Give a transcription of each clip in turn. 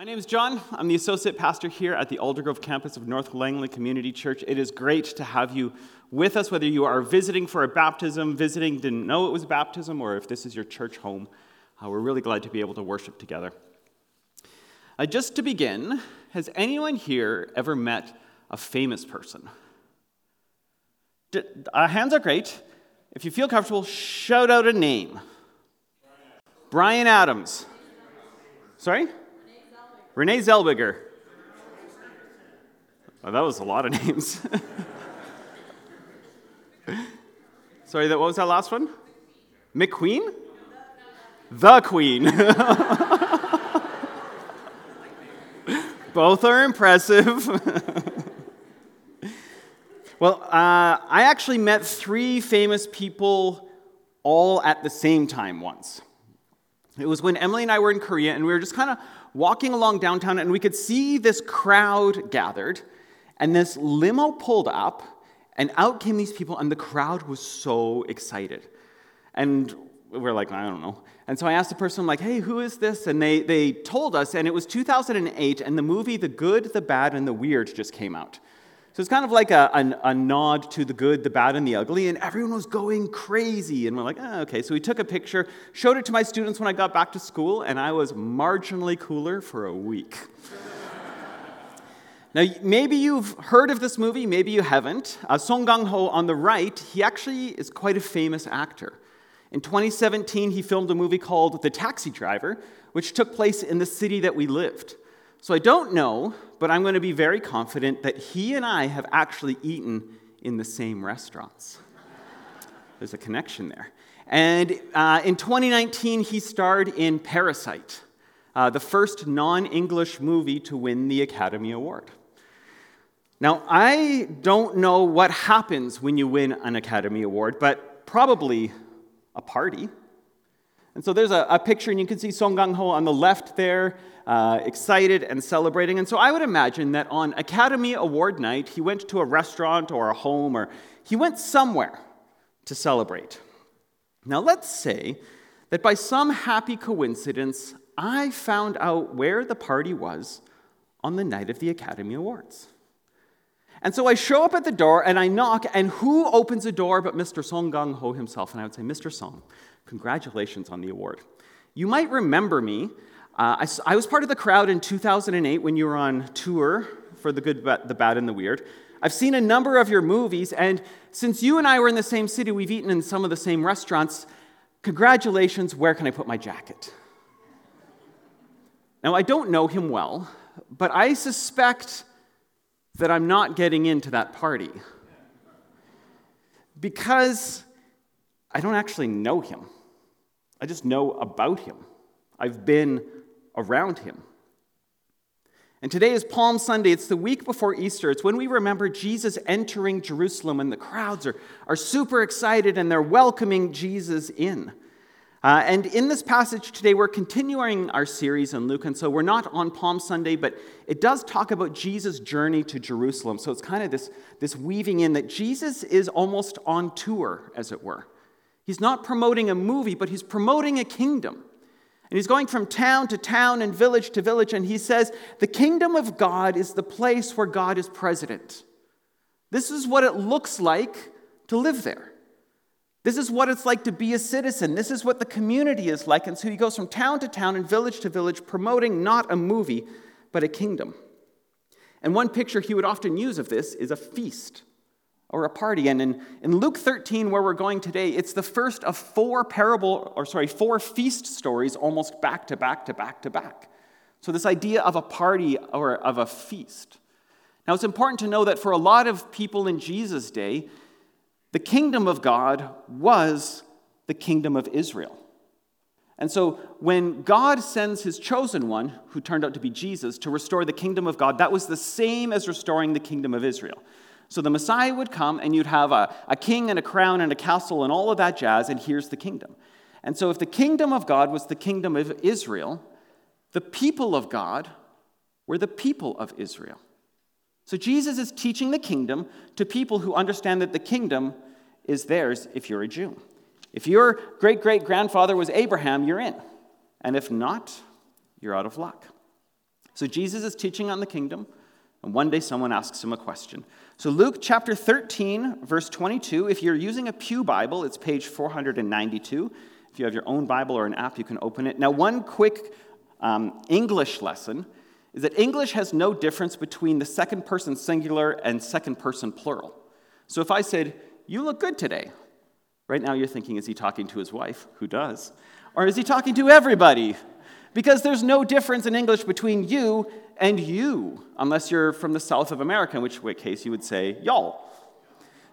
My name is John. I'm the associate pastor here at the Aldergrove campus of North Langley Community Church. It is great to have you with us, whether you are visiting for a baptism, visiting, didn't know it was baptism, or if this is your church home. Uh, we're really glad to be able to worship together. Uh, just to begin, has anyone here ever met a famous person? D- uh, hands are great. If you feel comfortable, shout out a name. Bryan Adams. Sorry? Renee Zellweger. Oh, that was a lot of names. Sorry, that, what was that last one? McQueen? The Queen. Both are impressive. well, uh, I actually met three famous people all at the same time once. It was when Emily and I were in Korea, and we were just kind of walking along downtown, and we could see this crowd gathered, and this limo pulled up, and out came these people, and the crowd was so excited. And we're like, I don't know. And so I asked the person, like, hey, who is this? And they, they told us, and it was 2008, and the movie The Good, the Bad, and the Weird just came out. So it's kind of like a, a, a, nod to the good, the bad, and the ugly, and everyone was going crazy. And we're like, oh, okay. So we took a picture, showed it to my students when I got back to school, and I was marginally cooler for a week. now, maybe you've heard of this movie, maybe you haven't. Uh, Song Kang Ho on the right, he actually is quite a famous actor. In 2017, he filmed a movie called The Taxi Driver, which took place in the city that we lived. So I don't know, but I'm going to be very confident that he and I have actually eaten in the same restaurants. There's a connection there. And uh, in 2019, he starred in Parasite, uh, the first non English movie to win the Academy Award. Now, I don't know what happens when you win an Academy Award, but probably a party. And so there's a, a picture, and you can see Song Kang Ho on the left there uh, excited and celebrating. And so I would imagine that on Academy Award night, he went to a restaurant or a home, or he went somewhere to celebrate. Now, let's say that by some happy coincidence, I found out where the party was on the night of the Academy Awards. And so I show up at the door and I knock, and who opens the door but Mr. Song Kang Ho himself? And I would say, Mr. Song, congratulations on the award. You might remember me uh, I, I, was part of the crowd in 2008 when you were on tour for The Good, the Bad, and the Weird. I've seen a number of your movies, and since you and I were in the same city, we've eaten in some of the same restaurants. Congratulations, where can I put my jacket? Now, I don't know him well, but I suspect that I'm not getting into that party because I don't actually know him. I just know about him. I've been around him. And today is Palm Sunday. It's the week before Easter. It's when we remember Jesus entering Jerusalem, and the crowds are, are super excited and they're welcoming Jesus in. Uh, and in this passage today, we're continuing our series in Luke. And so we're not on Palm Sunday, but it does talk about Jesus' journey to Jerusalem. So it's kind of this, this weaving in that Jesus is almost on tour, as it were. He's not promoting a movie, but he's promoting a kingdom. And he's going from town to town and village to village, and he says, The kingdom of God is the place where God is president. This is what it looks like to live there. This is what it's like to be a citizen. This is what the community is like. And so he goes from town to town and village to village, promoting not a movie, but a kingdom. And one picture he would often use of this is a feast or a party. And in, in Luke 13, where we're going today, it's the first of four parable, or sorry, four feast stories almost back to back to back to back. So, this idea of a party or of a feast. Now, it's important to know that for a lot of people in Jesus' day, the kingdom of God was the kingdom of Israel. And so, when God sends his chosen one, who turned out to be Jesus, to restore the kingdom of God, that was the same as restoring the kingdom of Israel. So the Messiah would come, and you'd have a, a king and a crown and a castle and all of that jazz, and here's the kingdom. And so, if the kingdom of God was the kingdom of Israel, the people of God were the people of Israel. So, Jesus is teaching the kingdom to people who understand that the kingdom is theirs if you're a Jew. If your great great grandfather was Abraham, you're in. And if not, you're out of luck. So Jesus is teaching on the kingdom, and one day someone asks him a question. So, Luke chapter 13, verse 22, if you're using a Pew Bible, it's page 492. If you have your own Bible or an app, you can open it. Now, one quick um, English lesson is that English has no difference between the second person singular and second person plural. So if I said, You look good today, right now you're thinking, Is he talking to his wife? Who does? Or is he talking to everybody? Because there's no difference in English between you and you, unless you're from the south of America, in which case you would say y'all.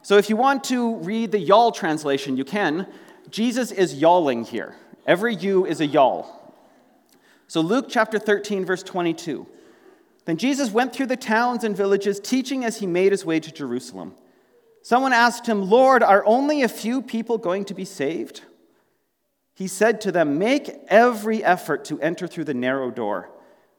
So if you want to read the y'all translation, you can. Jesus is yawling here. Every you is a y'all. So, Luke chapter 13, verse 22. Then Jesus went through the towns and villages, teaching as he made his way to Jerusalem. Someone asked him, Lord, are only a few people going to be saved? He said to them, Make every effort to enter through the narrow door,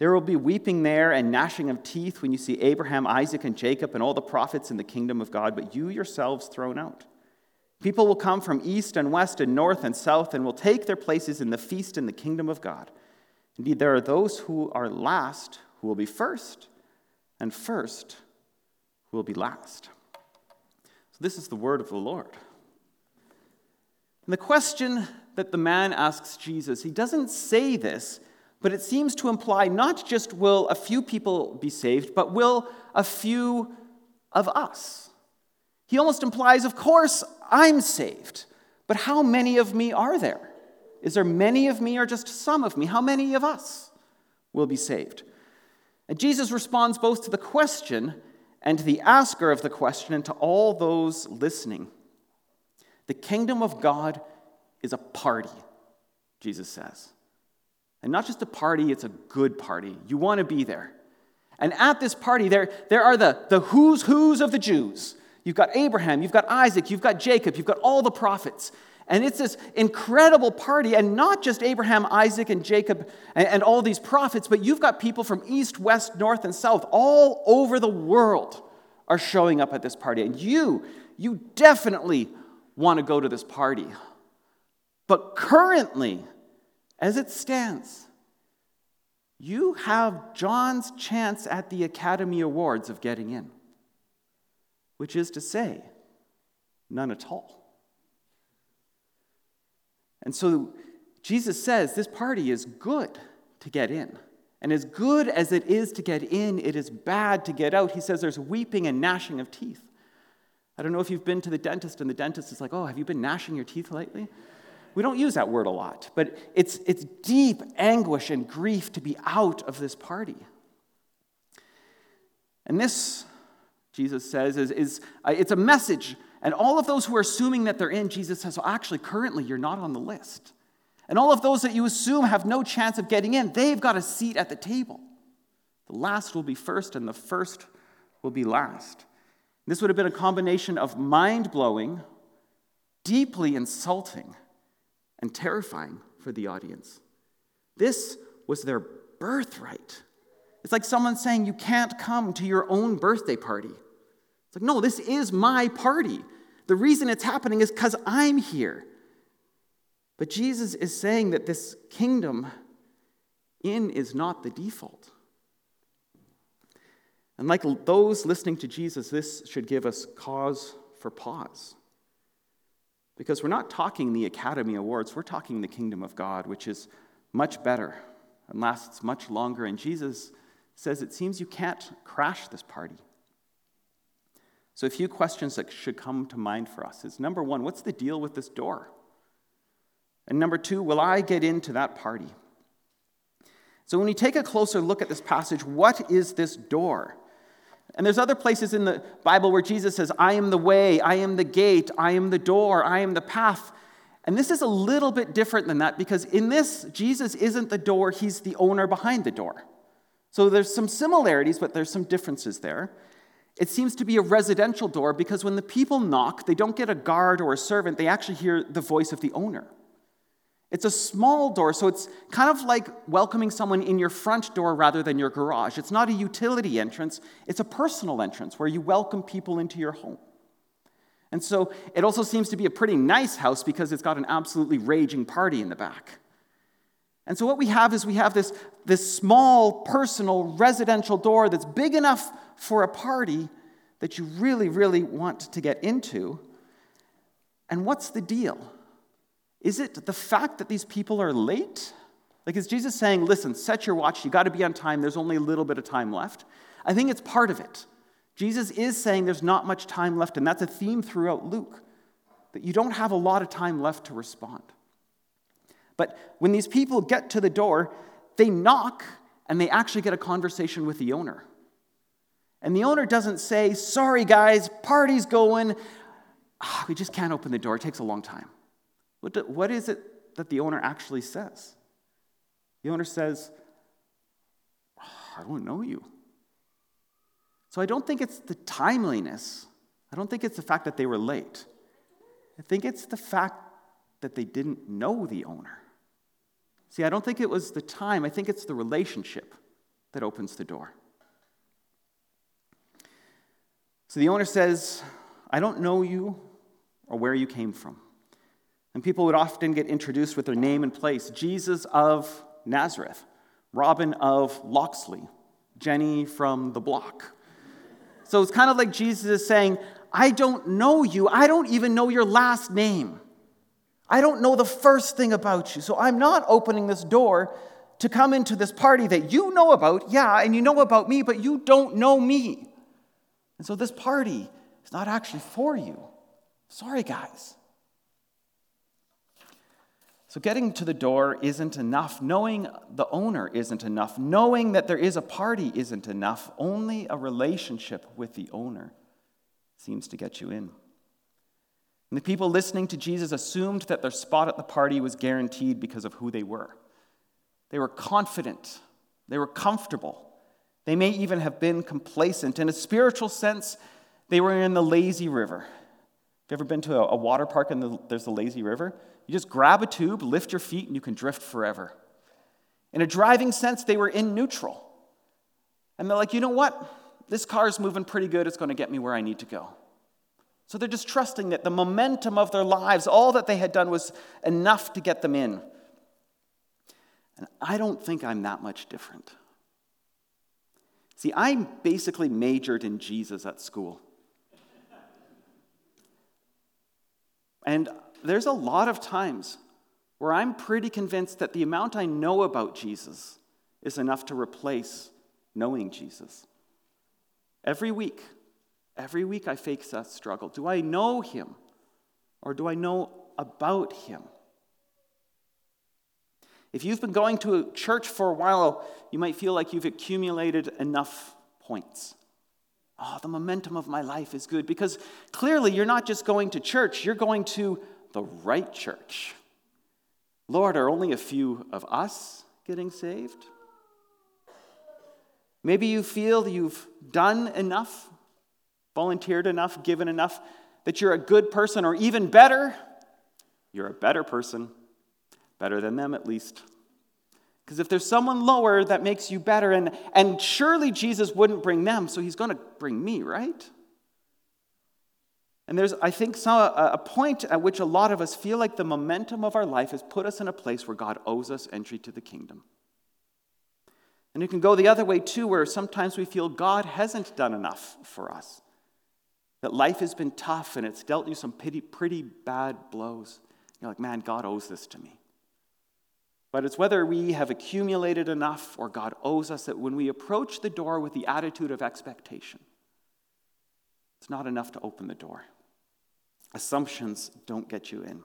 There will be weeping there and gnashing of teeth when you see Abraham, Isaac, and Jacob and all the prophets in the kingdom of God, but you yourselves thrown out. People will come from east and west and north and south and will take their places in the feast in the kingdom of God. Indeed, there are those who are last who will be first, and first will be last. So, this is the word of the Lord. And the question that the man asks Jesus, he doesn't say this, but it seems to imply not just will a few people be saved, but will a few of us. He almost implies, of course, I'm saved, but how many of me are there? Is there many of me or just some of me? How many of us will be saved? And Jesus responds both to the question and to the asker of the question and to all those listening. The kingdom of God is a party, Jesus says. And not just a party, it's a good party. You want to be there. And at this party, there, there are the, the who's who's of the Jews. You've got Abraham, you've got Isaac, you've got Jacob, you've got all the prophets. And it's this incredible party, and not just Abraham, Isaac, and Jacob, and, and, all these prophets, but you've got people from east, west, north, and south all over the world are showing up at this party. And you, you definitely want to go to this party. But currently, as it stands, you have John's chance at the Academy Awards of getting in, which is to say, none at all. And so Jesus says this party is good to get in. And as good as it is to get in, it is bad to get out. He says there's weeping and gnashing of teeth. I don't know if you've been to the dentist and the dentist is like, oh, have you been gnashing your teeth lately? We don't use that word a lot, but it's, it's deep anguish and grief to be out of this party. And this, Jesus says, is, is uh, it's a message and all of those who are assuming that they're in, Jesus says, well, actually, currently, you're not on the list. And all of those that you assume have no chance of getting in, they've got a seat at the table. The last will be first, and the first will be last. This would have been a combination of mind blowing, deeply insulting, and terrifying for the audience. This was their birthright. It's like someone saying, You can't come to your own birthday party. It's like, no, this is my party. The reason it's happening is because I'm here. But Jesus is saying that this kingdom in is not the default. And like those listening to Jesus, this should give us cause for pause. Because we're not talking the Academy Awards, we're talking the kingdom of God, which is much better and lasts much longer. And Jesus says it seems you can't crash this party. So, a few questions that should come to mind for us is number one, what's the deal with this door? And number two, will I get into that party? So, when we take a closer look at this passage, what is this door? And there's other places in the Bible where Jesus says, I am the way, I am the gate, I am the door, I am the path. And this is a little bit different than that because in this, Jesus isn't the door, he's the owner behind the door. So there's some similarities, but there's some differences there. It seems to be a residential door because when the people knock, they don't get a guard or a servant, they actually hear the voice of the owner. It's a small door, so it's kind of like welcoming someone in your front door rather than your garage. It's not a utility entrance, it's a personal entrance where you welcome people into your home. And so it also seems to be a pretty nice house because it's got an absolutely raging party in the back. And so what we have is we have this, this small, personal, residential door that's big enough for a party that you really, really want to get into. And what's the deal? Is it the fact that these people are late? Like, is Jesus saying, listen, set your watch, you got to be on time, there's only a little bit of time left? I think it's part of it. Jesus is saying there's not much time left, and that's a theme throughout Luke, that you don't have a lot of time left to respond. But when these people get to the door, they knock and they actually get a conversation with the owner. And the owner doesn't say, Sorry, guys, party's going. Oh, we just can't open the door. It takes a long time. What, do, what is it that the owner actually says? The owner says, I don't know you. So I don't think it's the timeliness. I don't think it's the fact that they were late. I think it's the fact that they didn't know the owner. See, I don't think it was the time, I think it's the relationship that opens the door. So the owner says, I don't know you or where you came from. And people would often get introduced with their name and place Jesus of Nazareth, Robin of Locksley, Jenny from the block. So it's kind of like Jesus is saying, I don't know you. I don't even know your last name. I don't know the first thing about you. So I'm not opening this door to come into this party that you know about, yeah, and you know about me, but you don't know me. And so this party is not actually for you. Sorry, guys. So getting to the door isn't enough. Knowing the owner isn't enough. Knowing that there is a party isn't enough. Only a relationship with the owner seems to get you in. And the people listening to Jesus assumed that their spot at the party was guaranteed because of who they were. They were confident, they were comfortable, they may even have been complacent. In a spiritual sense, they were in the lazy river. Have you ever been to a, water park and there's a lazy river? You just grab a tube, lift your feet, and you can drift forever. In a driving sense, they were in neutral. And they're like, you know what? This car is moving pretty good. It's going to get me where I need to go. So they're just trusting that the momentum of their lives, all that they had done was enough to get them in. And I don't think I'm that much different. See, I basically majored in Jesus at school. And there's a lot of times where I'm pretty convinced that the amount I know about Jesus is enough to replace knowing Jesus. Every week, Every week I face that struggle. Do I know him or do I know about him? If you've been going to church for a while, you might feel like you've accumulated enough points. Oh, the momentum of my life is good because clearly you're not just going to church, you're going to the right church. Lord, are only a few of us getting saved? Maybe you feel you've done enough volunteered enough, given enough that you're a good person, or even better, you're a better person, better than them at least. Because if there's someone lower that makes you better, and, and surely Jesus wouldn't bring them, so he's going to bring me, right? And there's, I think, some, a, a point at which a lot of us feel like the momentum of our life has put us in a place where God owes us entry to the kingdom. And it can go the other way too, where sometimes we feel God hasn't done enough for us. That life has been tough and it's dealt you some pretty, pretty bad blows. You're like, man, God owes this to me. But it's whether we have accumulated enough or God owes us that when we approach the door with the attitude of expectation, it's not enough to open the door. Assumptions don't get you in.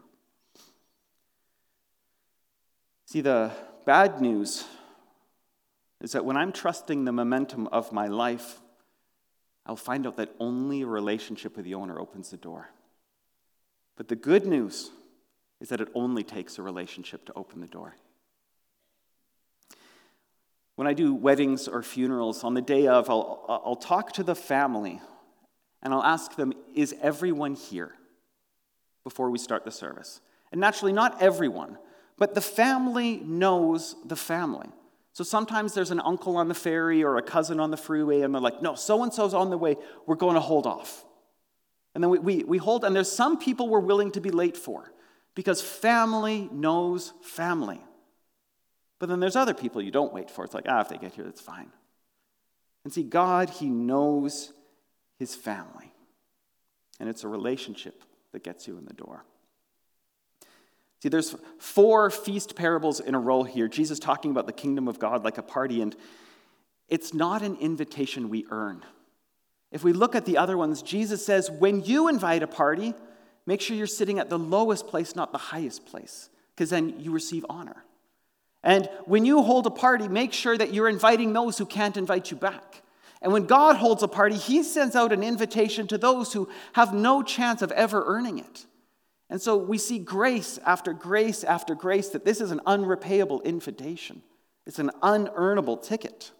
See, the bad news is that when I'm trusting the momentum of my life I'll find out that only a relationship with the owner opens the door. But the good news is that it only takes a relationship to open the door. When I do weddings or funerals, on the day of, I'll, I'll talk to the family and I'll ask them, Is everyone here? Before we start the service. And naturally, not everyone, but the family knows the family. So sometimes there's an uncle on the ferry or a cousin on the freeway, and they're like, No, so and so's on the way. We're going to hold off. And then we, we, we hold, and there's some people we're willing to be late for because family knows family. But then there's other people you don't wait for. It's like, ah, if they get here, that's fine. And see, God, He knows His family. And it's a relationship that gets you in the door. See, there's four feast parables in a row here. Jesus talking about the kingdom of God like a party, and it's not an invitation we earn. If we look at the other ones, Jesus says, when you invite a party, make sure you're sitting at the lowest place, not the highest place, because then you receive honor. And when you hold a party, make sure that you're inviting those who can't invite you back. And when God holds a party, He sends out an invitation to those who have no chance of ever earning it. And so we see grace after grace after grace that this is an unrepayable invitation, it's an unearnable ticket.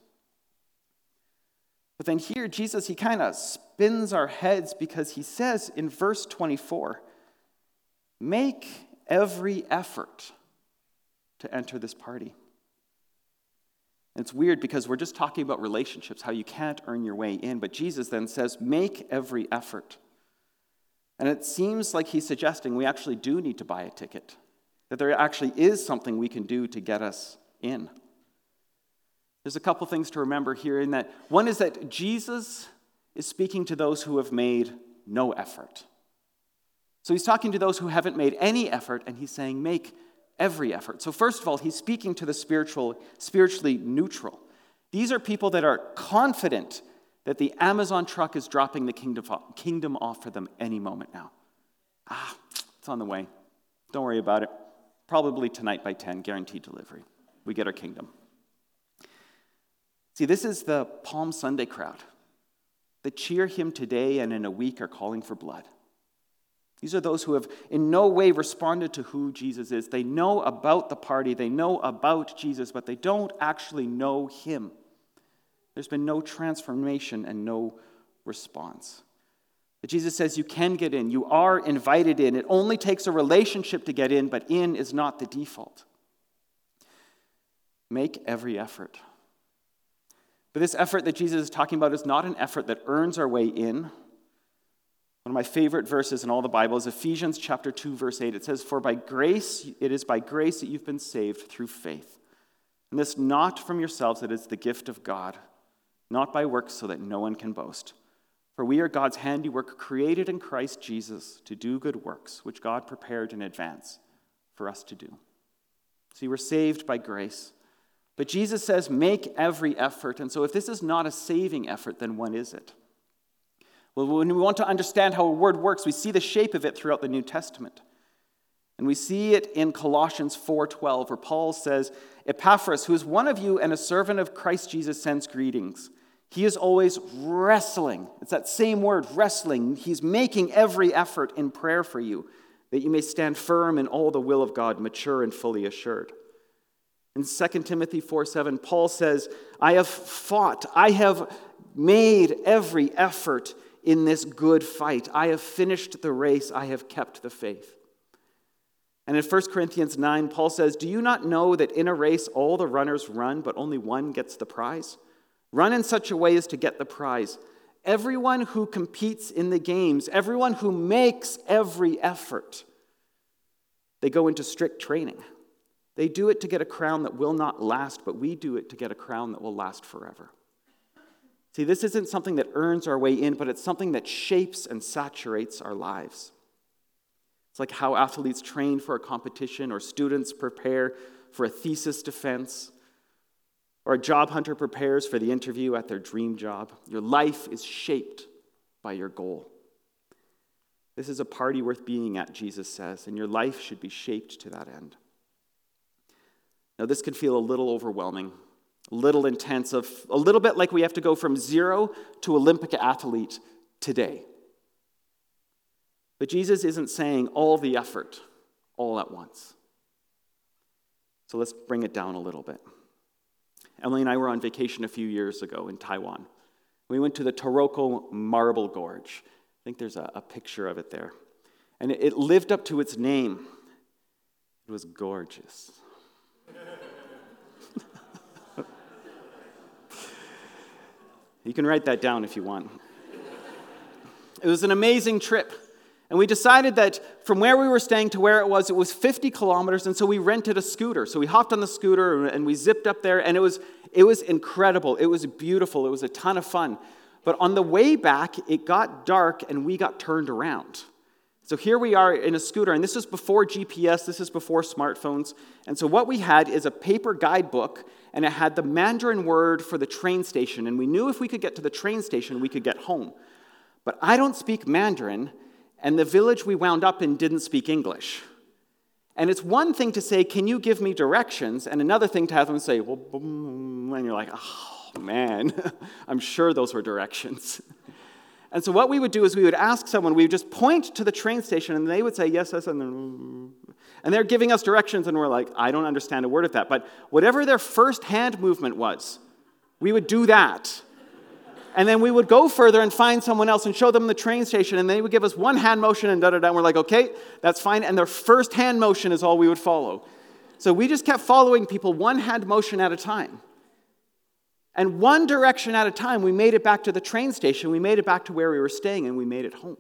But then here, Jesus, he kind of spins our heads because he says in verse 24, make every effort to enter this party. It's weird because we're just talking about relationships, how you can't earn your way in. But Jesus then says, make every effort. And it seems like he's suggesting we actually do need to buy a ticket, that there actually is something we can do to get us in. There's a couple things to remember here in that one is that Jesus is speaking to those who have made no effort. So he's talking to those who haven't made any effort, and he's saying, make every effort. So, first of all, he's speaking to the spiritual, spiritually neutral. These are people that are confident that the Amazon truck is dropping the kingdom, kingdom off for them any moment now. Ah, it's on the way. Don't worry about it. Probably tonight by 10, guaranteed delivery. We get our kingdom. See, this is the Palm Sunday crowd that cheer him today and in a week are calling for blood. These are those who have in no way responded to who Jesus is. They know about the party, they know about Jesus, but they don't actually know him. There's been no transformation and no response. But Jesus says you can get in, you are invited in. It only takes a relationship to get in, but in is not the default. Make every effort. But this effort that Jesus is talking about is not an effort that earns our way in. One of my favorite verses in all the Bible is Ephesians chapter 2 verse 8. It says, "For by grace it is by grace that you've been saved through faith. And this not from yourselves, it is the gift of God, not by works so that no one can boast. For we are God's handiwork created in Christ Jesus to do good works which God prepared in advance for us to do." See, we're saved by grace. But Jesus says, make every effort. And so, if this is not a saving effort, then what is it? Well, when we want to understand how a word works, we see the shape of it throughout the New Testament. And we see it in Colossians 4:12, where Paul says, Epaphras, who is one of you and a servant of Christ Jesus, sends greetings. He is always wrestling. It's that same word, wrestling. He's making every effort in prayer for you, that you may stand firm in all the will of God, mature and fully assured. In 2 Timothy 4 7, Paul says, I have fought, I have made every effort in this good fight. I have finished the race, I have kept the faith. And in 1 Corinthians 9, Paul says, Do you not know that in a race all the runners run, but only one gets the prize? Run in such a way as to get the prize. Everyone who competes in the games, everyone who makes every effort, they go into strict training. They do it to get a crown that will not last, but we do it to get a crown that will last forever. See, this isn't something that earns our way in, but it's something that shapes and saturates our lives. It's like how athletes train for a competition, or students prepare for a thesis defense, or a job hunter prepares for the interview at their dream job. Your life is shaped by your goal. This is a party worth being at, Jesus says, and your life should be shaped to that end. Now, this could feel a little overwhelming, little intensive, a little bit like we have to go from zero to Olympic athlete today. But Jesus isn't saying all the effort all at once. So let's bring it down a little bit. Emily and I were on vacation a few years ago in Taiwan. We went to the Taroko Marble Gorge. I think there's a, a picture of it there. And it, it lived up to its name. It was gorgeous. You can write that down if you want. It was an amazing trip. And we decided that from where we were staying to where it was, it was 50 kilometers, and so we rented a scooter. So we hopped on the scooter and we zipped up there, and it was, it was incredible. It was beautiful. It was a ton of fun. But on the way back, it got dark and we got turned around. So here we are in a scooter, and this is before GPS, this is before smartphones. And so what we had is a paper guidebook, and it had the Mandarin word for the train station. And we knew if we could get to the train station, we could get home. But I don't speak Mandarin, and the village we wound up in didn't speak English. And it's one thing to say, Can you give me directions? And another thing to have them say, Well, and you're like, Oh, man, I'm sure those were directions. And so what we would do is we would ask someone, we would just point to the train station, and they would say, Yes, yes, and then, and they're giving us directions, and we're like, I don't understand a word of that. But whatever their first hand movement was, we would do that. And then we would go further and find someone else and show them the train station, and they would give us one hand motion and da da da. And we're like, okay, that's fine. And their first hand motion is all we would follow. So we just kept following people one hand motion at a time. And one direction at a time, we made it back to the train station, we made it back to where we were staying, and we made it home.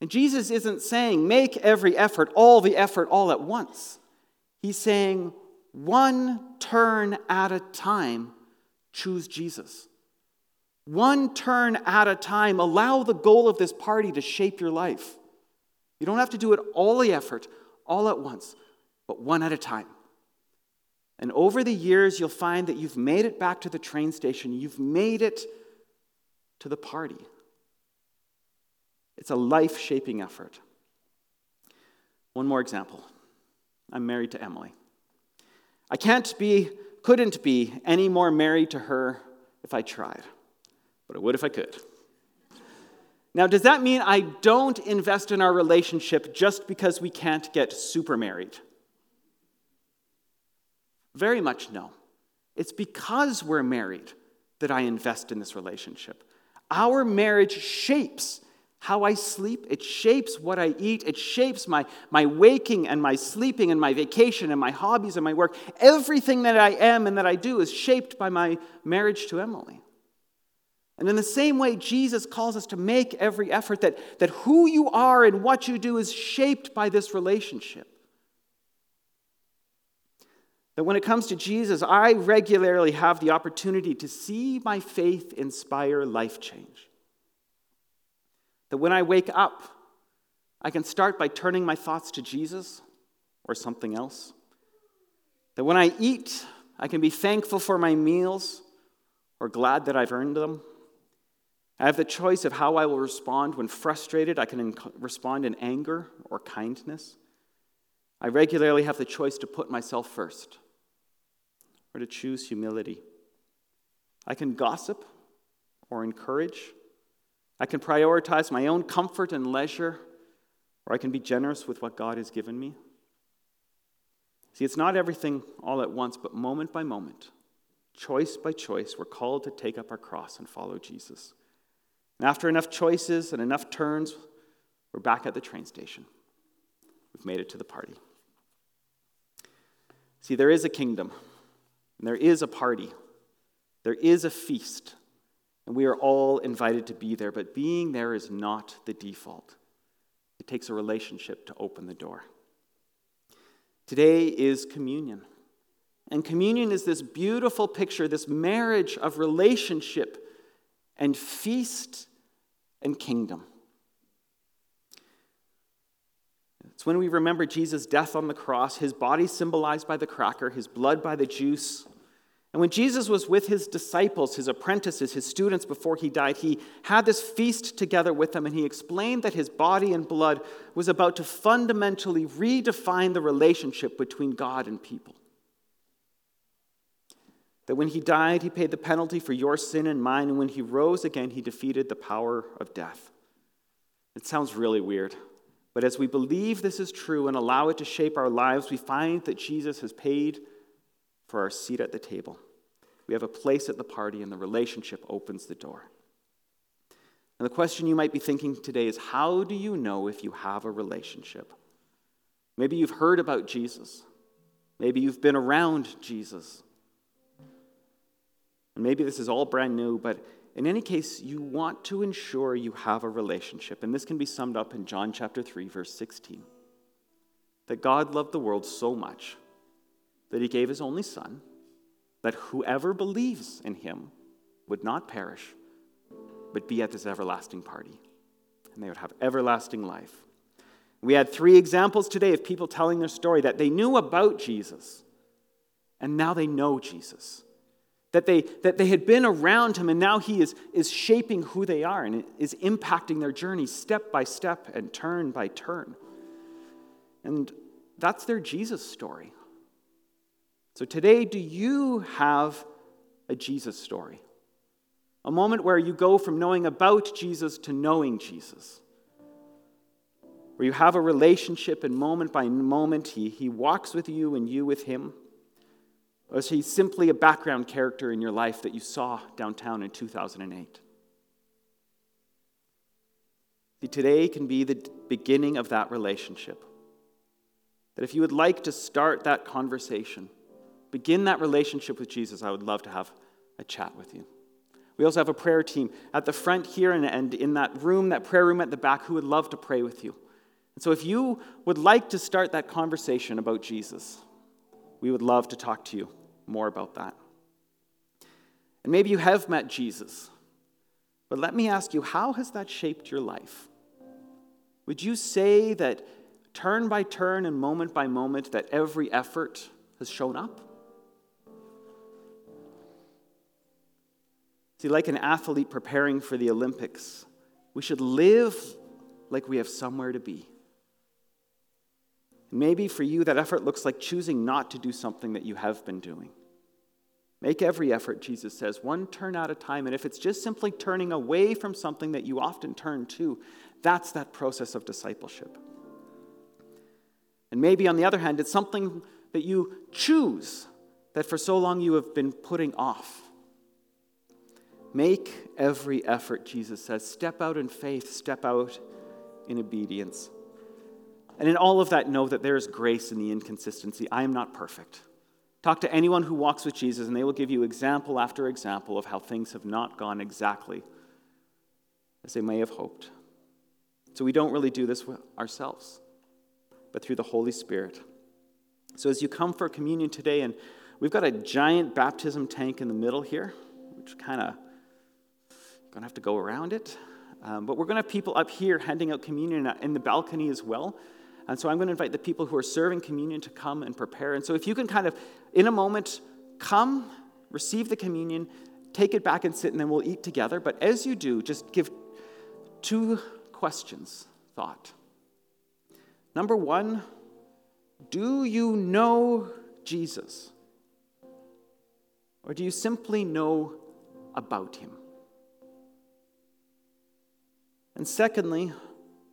And Jesus isn't saying, make every effort, all the effort, all at once. He's saying, one turn at a time, choose Jesus. One turn at a time, allow the goal of this party to shape your life. You don't have to do it all the effort, all at once, but one at a time. And over the years, you'll find that you've made it back to the train station, you've made it to the party. It's a life shaping effort. One more example I'm married to Emily. I can't be, couldn't be any more married to her if I tried but I would if I could. Now, does that mean I don't invest in our relationship just because we can't get super married? Very much no. It's because we're married that I invest in this relationship. Our marriage shapes how I sleep, it shapes what I eat, it shapes my, my waking and my sleeping and my vacation and my hobbies and my work. Everything that I am and that I do is shaped by my marriage to Emily. And in the same way, Jesus calls us to make every effort that, that who you are and what you do is shaped by this relationship. That when it comes to Jesus, I regularly have the opportunity to see my faith inspire life change. That when I wake up, I can start by turning my thoughts to Jesus or something else. That when I eat, I can be thankful for my meals or glad that I've earned them. I have the choice of how I will respond when frustrated. I can respond in anger or kindness. I regularly have the choice to put myself first or to choose humility. I can gossip or encourage. I can prioritize my own comfort and leisure, or I can be generous with what God has given me. See, it's not everything all at once, but moment by moment, choice by choice, we're called to take up our cross and follow Jesus. And after enough choices and enough turns, we're back at the train station. We've made it to the party. See, there is a kingdom, and there is a party, there is a feast, and we are all invited to be there, but being there is not the default. It takes a relationship to open the door. Today is communion. And communion is this beautiful picture, this marriage of relationship and feast and kingdom. It's when we remember Jesus' death on the cross, his body symbolized by the cracker, his blood by the juice. And when Jesus was with his disciples, his apprentices, his students before he died, he had this feast together with them and he explained that his body and blood was about to fundamentally redefine the relationship between God and people. That when he died, he paid the penalty for your sin and mine, and when he rose again, he defeated the power of death. It sounds really weird, but as we believe this is true and allow it to shape our lives, we find that Jesus has paid for our seat at the table. We have a place at the party, and the relationship opens the door. And the question you might be thinking today is how do you know if you have a relationship? Maybe you've heard about Jesus. Maybe you've been around Jesus. And maybe this is all brand new, but in any case, you want to ensure you have a relationship. And this can be summed up in John chapter 3, verse 16. That God loved the world so much that he gave his only Son, that whoever believes in him would not perish, but be at this everlasting party. And they would have everlasting life. We had three examples today of people telling their story that they knew about Jesus, and now they know Jesus. That they, that they had been around him, and now he is, is shaping who they are and is impacting their journey step by step and turn by turn. And that's their Jesus story. So today, do you have a Jesus story? A moment where you go from knowing about Jesus to knowing Jesus. Where you have a relationship and moment by moment, he, he walks with you and you with him. Or is he simply a background character in your life that you saw downtown in 2008? See, today can be the beginning of that relationship. That if you would like to start that conversation, begin that relationship with Jesus, I would love to have a chat with you. We also have a prayer team at the front here and, and in that room, that prayer room at the back, who would love to pray with you. And so if you would like to start that conversation about Jesus, we would love to talk to you more about that. And maybe you have met Jesus, but let me ask you, how has that shaped your life? Would you say that turn by turn and moment by moment that every effort has shown up? See, like an athlete preparing for the Olympics, we should live like we have somewhere to be. Maybe for you, that effort looks like choosing not to do something that you have been doing. Make every effort, Jesus says, one turn at a time. And if it's just simply turning away from something that you often turn to, that's that process of discipleship. And maybe on the other hand, it's something that you choose that for so long you have been putting off. Make every effort, Jesus says. Step out in faith, step out in obedience. And in all of that, know that there is grace in the inconsistency. I am not perfect. Talk to anyone who walks with Jesus, and they will give you example after example of how things have not gone exactly as they may have hoped. So we don't really do this ourselves, but through the Holy Spirit. So as you come for communion today, and we've got a giant baptism tank in the middle here, which kind of Going to have to go around it. Um, but we're going to have people up here handing out communion in the balcony as well. And so I'm going to invite the people who are serving communion to come and prepare. And so if you can kind of, in a moment, come, receive the communion, take it back and sit, and then we'll eat together. But as you do, just give two questions thought. Number one, do you know Jesus? Or do you simply know about him? And secondly,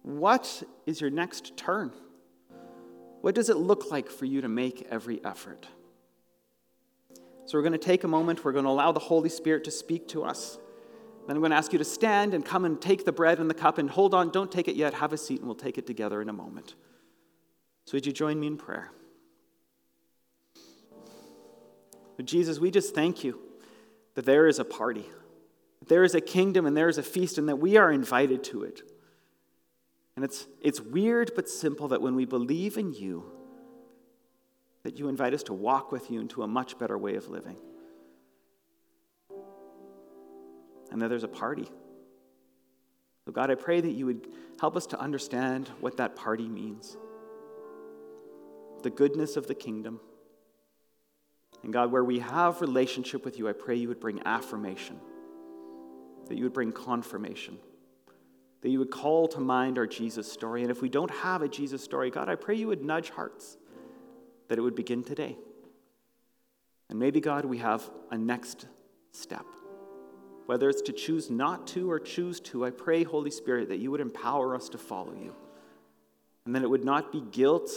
what is your next turn? What does it look like for you to make every effort? So, we're going to take a moment. We're going to allow the Holy Spirit to speak to us. Then I'm going to ask you to stand and come and take the bread and the cup and hold on, don't take it yet. Have a seat and we'll take it together in a moment. So, would you join me in prayer? But Jesus, we just thank you that there is a party there is a kingdom and there is a feast, and that we are invited to it. And it's, it's weird but simple that when we believe in you, that you invite us to walk with you into a much better way of living. And that there's a party. So, God, I pray that you would help us to understand what that party means the goodness of the kingdom. And God, where we have relationship with you, I pray you would bring affirmation that you would bring confirmation, that you would call to mind our Jesus story. And if we don't have a Jesus story, God, I pray you would nudge hearts, that it would begin today. And maybe, God, we have a next step. Whether it's to choose not to or choose to, I pray, Holy Spirit, that you would empower us to follow you. And that it would not be guilt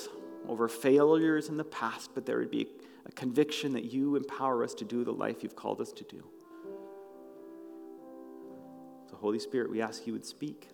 over failures in the past, but there would be a conviction that you empower us to do the life you've called us to do. Holy Spirit, we ask you would speak.